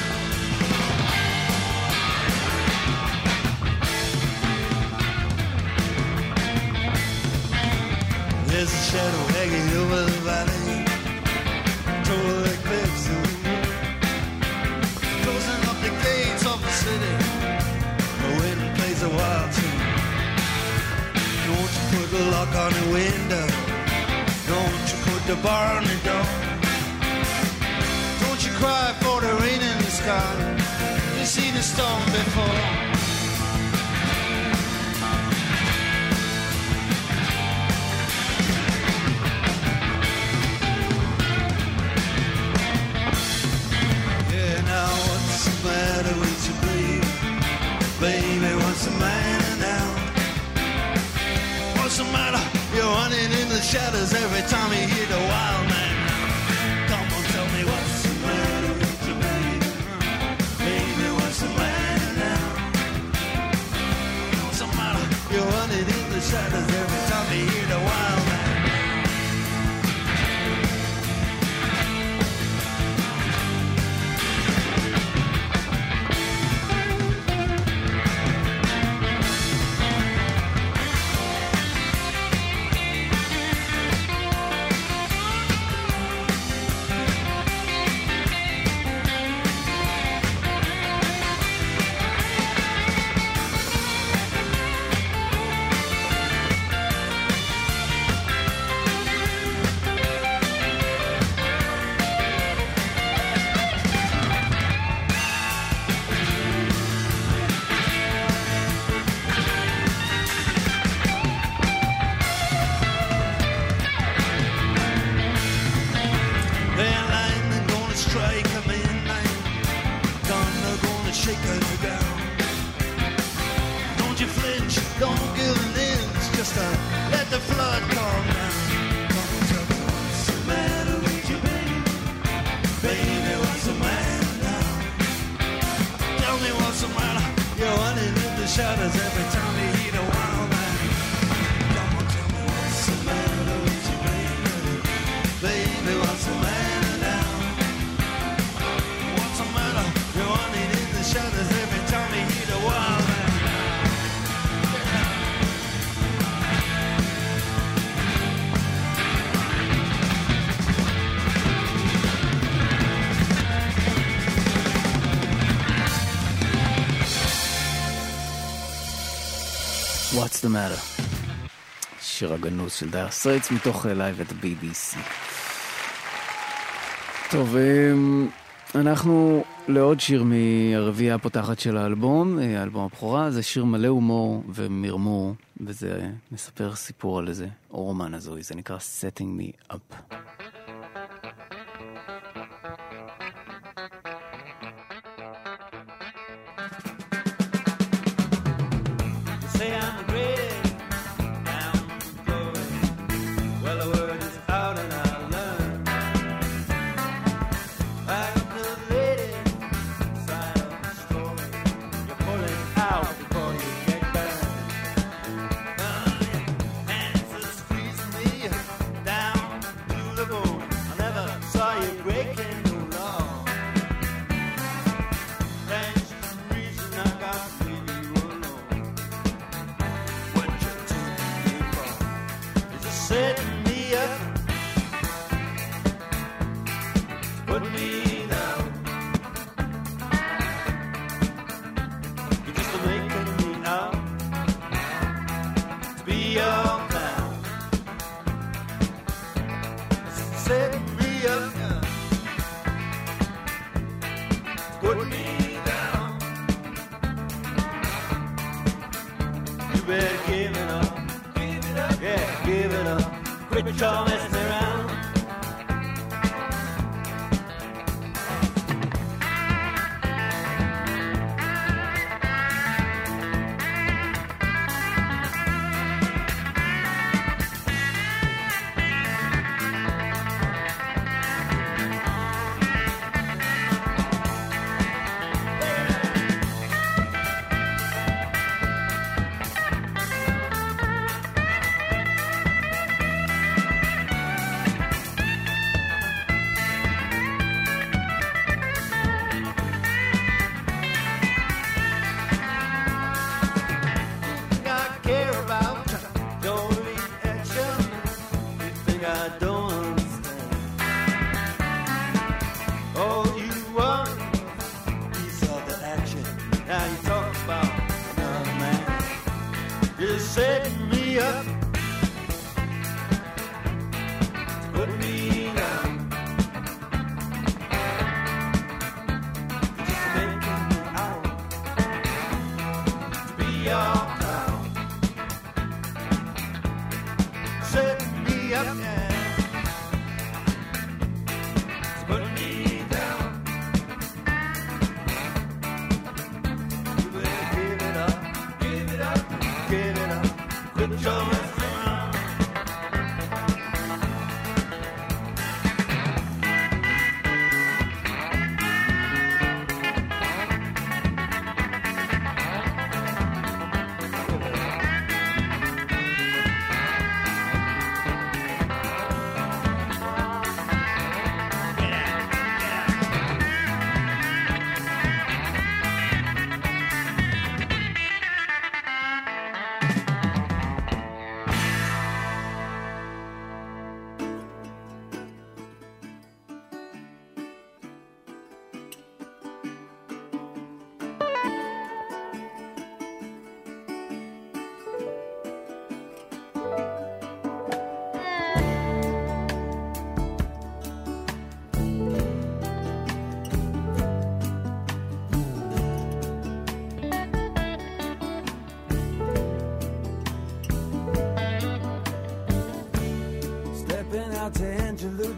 There's a shadow hanging over the valley, total eclipse. Closing up the gates of the city, the wind plays a wild tune. Don't you put the lock on the window, don't you put the bar on the door. Don't you cry for the rain in the sky, You've seen the storm before. The matter with you, baby? Baby, what's the matter now? What's the matter? You're running in the shadows every time you hear the wild man. Come on, tell me what's the matter with you, baby? Baby, what's the matter now? What's the matter? You're running in the shadows What's the matter? שיר הגנוז של Dire Straits מתוך Live at the BBC. טוב, אמ, אנחנו לעוד שיר מהרביעייה הפותחת של האלבום, אה, אלבום הבכורה, זה שיר מלא הומור ומרמור, וזה מספר סיפור על איזה רומן הזוי, זה נקרא Setting Me Up.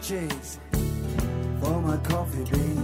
purchase for my coffee bean.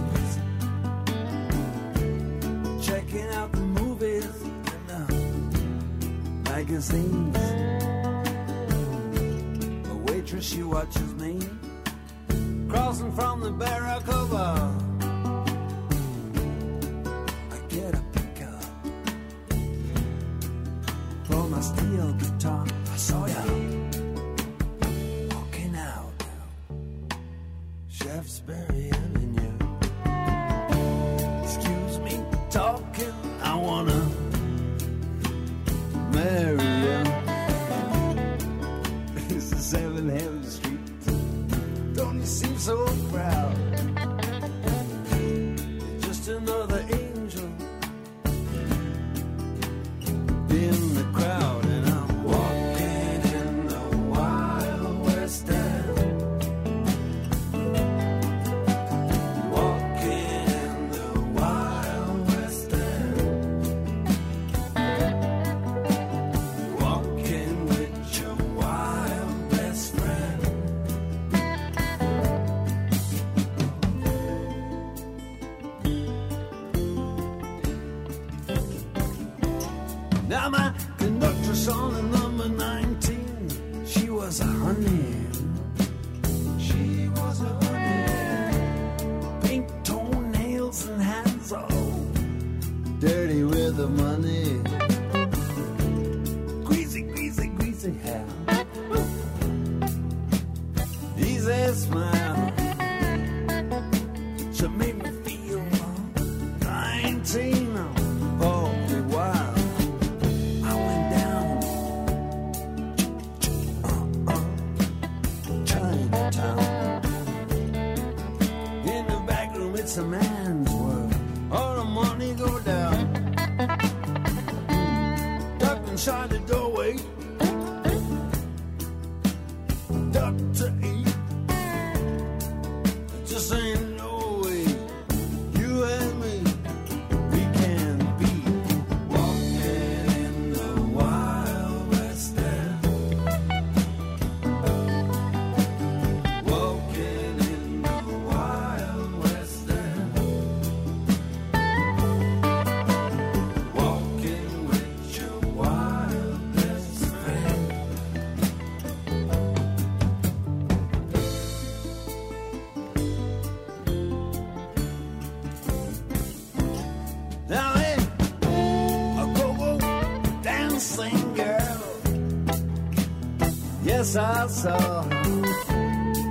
salsa.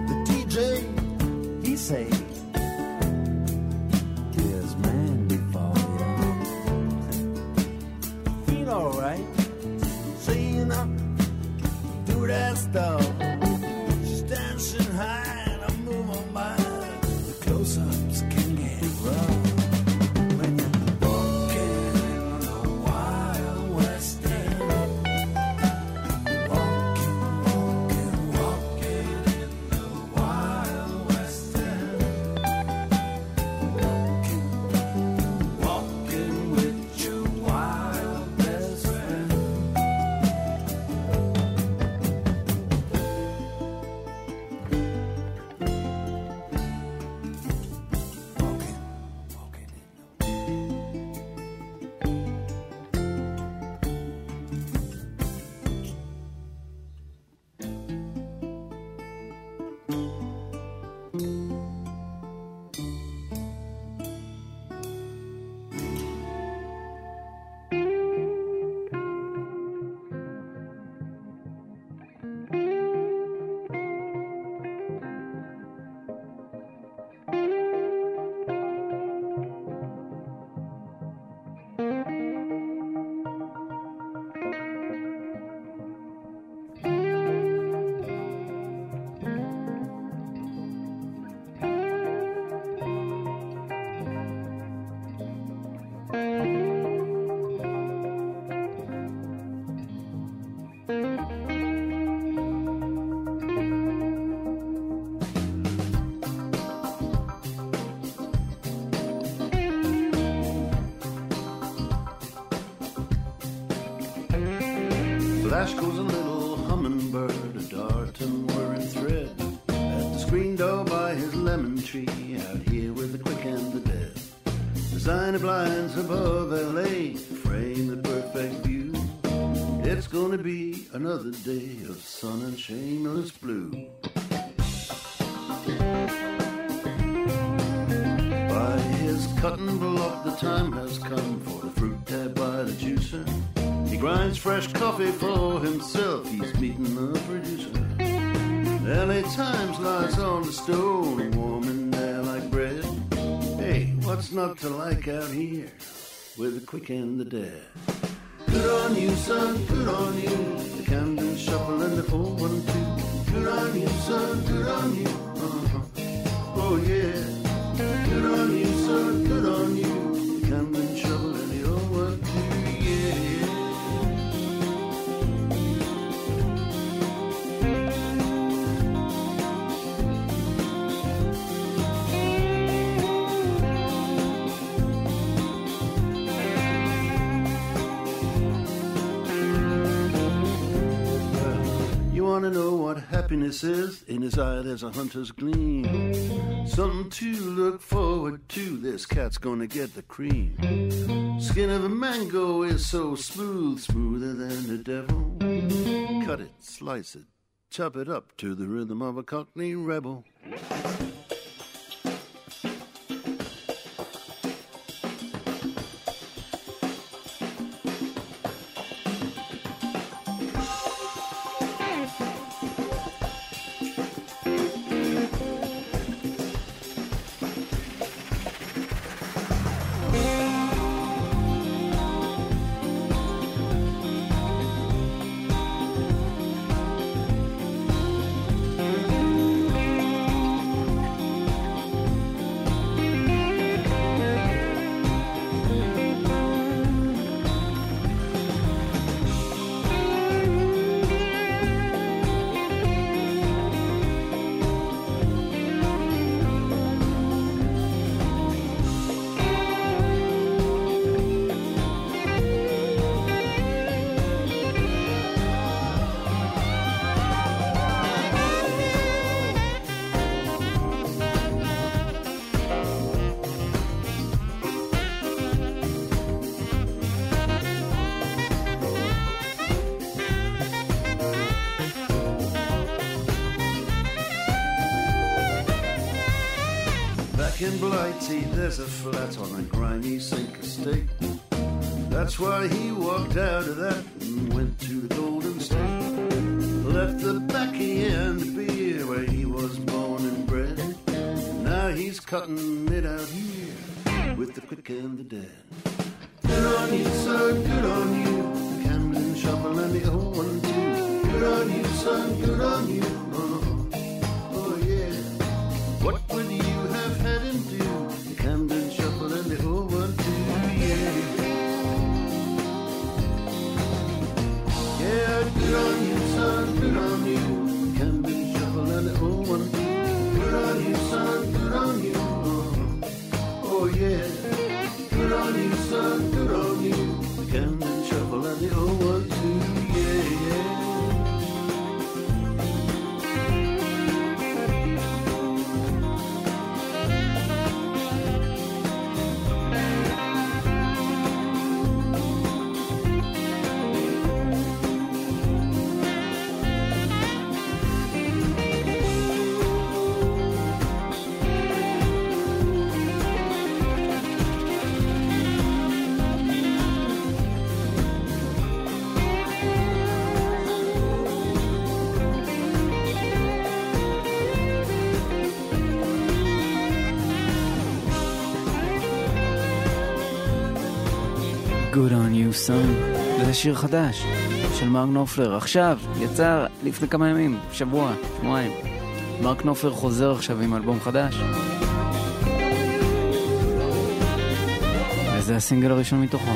The DJ, he say, "Here's man before you." Feel alright, so you do that stuff. What's to like out here with the quick and the dead? Good on you, son, good on you. The Camden Shuffle and the 412. Good on you, son, good on you. Uh-huh. Oh, yeah. Good on you, son, wanna know what happiness is? In his eye there's a hunter's gleam. Something to look forward to. This cat's gonna get the cream. Skin of a mango is so smooth, smoother than the devil. Cut it, slice it, chop it up to the rhythm of a cockney rebel. Blighty, there's a flat on a grimy sink estate. That's why he walked out of that and went to the Golden State. Left the backy and the beer where he was born and bred. Now he's cutting it out here with the quick and the dead. On you son. זה שיר חדש של מרק נופלר. עכשיו, יצא לפני כמה ימים, שבוע, שבועיים. מרק נופלר חוזר עכשיו עם אלבום חדש. וזה הסינגל הראשון מתוכו.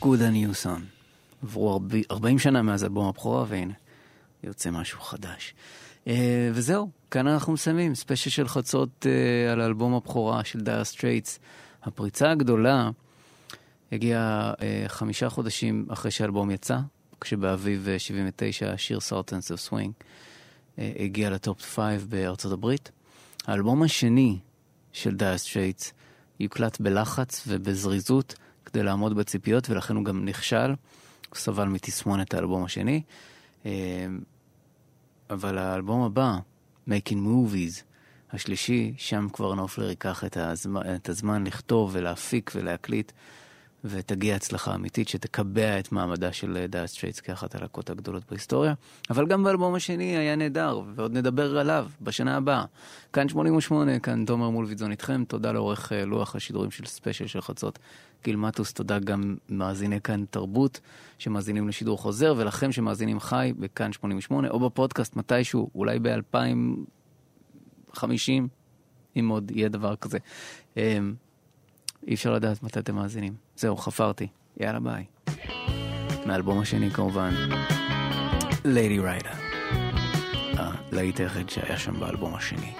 Good on you son. עברו הרבה, 40 שנה מאז אלבום הבכורה, והנה, יוצא משהו חדש. אה, וזהו, כאן אנחנו מסיימים, ספיישל של חצות אה, על אלבום הבכורה של דייר סטרייטס. הפריצה הגדולה הגיעה אה, חמישה חודשים אחרי שהאלבום יצא, כשבאביב אה, 79 השיר Sultans of Swing הגיע לטופ 5 בארצות הברית. האלבום השני של דייר סטרייטס יוקלט בלחץ ובזריזות כדי לעמוד בציפיות, ולכן הוא גם נכשל. הוא סבל מתסמונת האלבום השני. אה, אבל האלבום הבא, Making Movies, השלישי, שם כבר נופלר ייקח את הזמן, את הזמן לכתוב ולהפיק ולהקליט, ותגיע הצלחה אמיתית שתקבע את מעמדה של דייר סטרייטס כאחת הלהקות הגדולות בהיסטוריה. אבל גם באלבום השני היה נהדר, ועוד נדבר עליו בשנה הבאה. כאן 88, כאן תומר מולוידזון איתכם, תודה לעורך אה, לוח השידורים של ספיישל של חצות. גיל מטוס, תודה גם מאזיני כאן תרבות שמאזינים לשידור חוזר, ולכם שמאזינים חי בכאן 88, או בפודקאסט מתישהו, אולי ב-2050, אם עוד יהיה דבר כזה. אי אפשר לדעת מתי אתם מאזינים. זהו, חפרתי. יאללה ביי. מהאלבום השני כמובן, ליידי ריידה. הלהיט היחיד שהיה שם באלבום השני.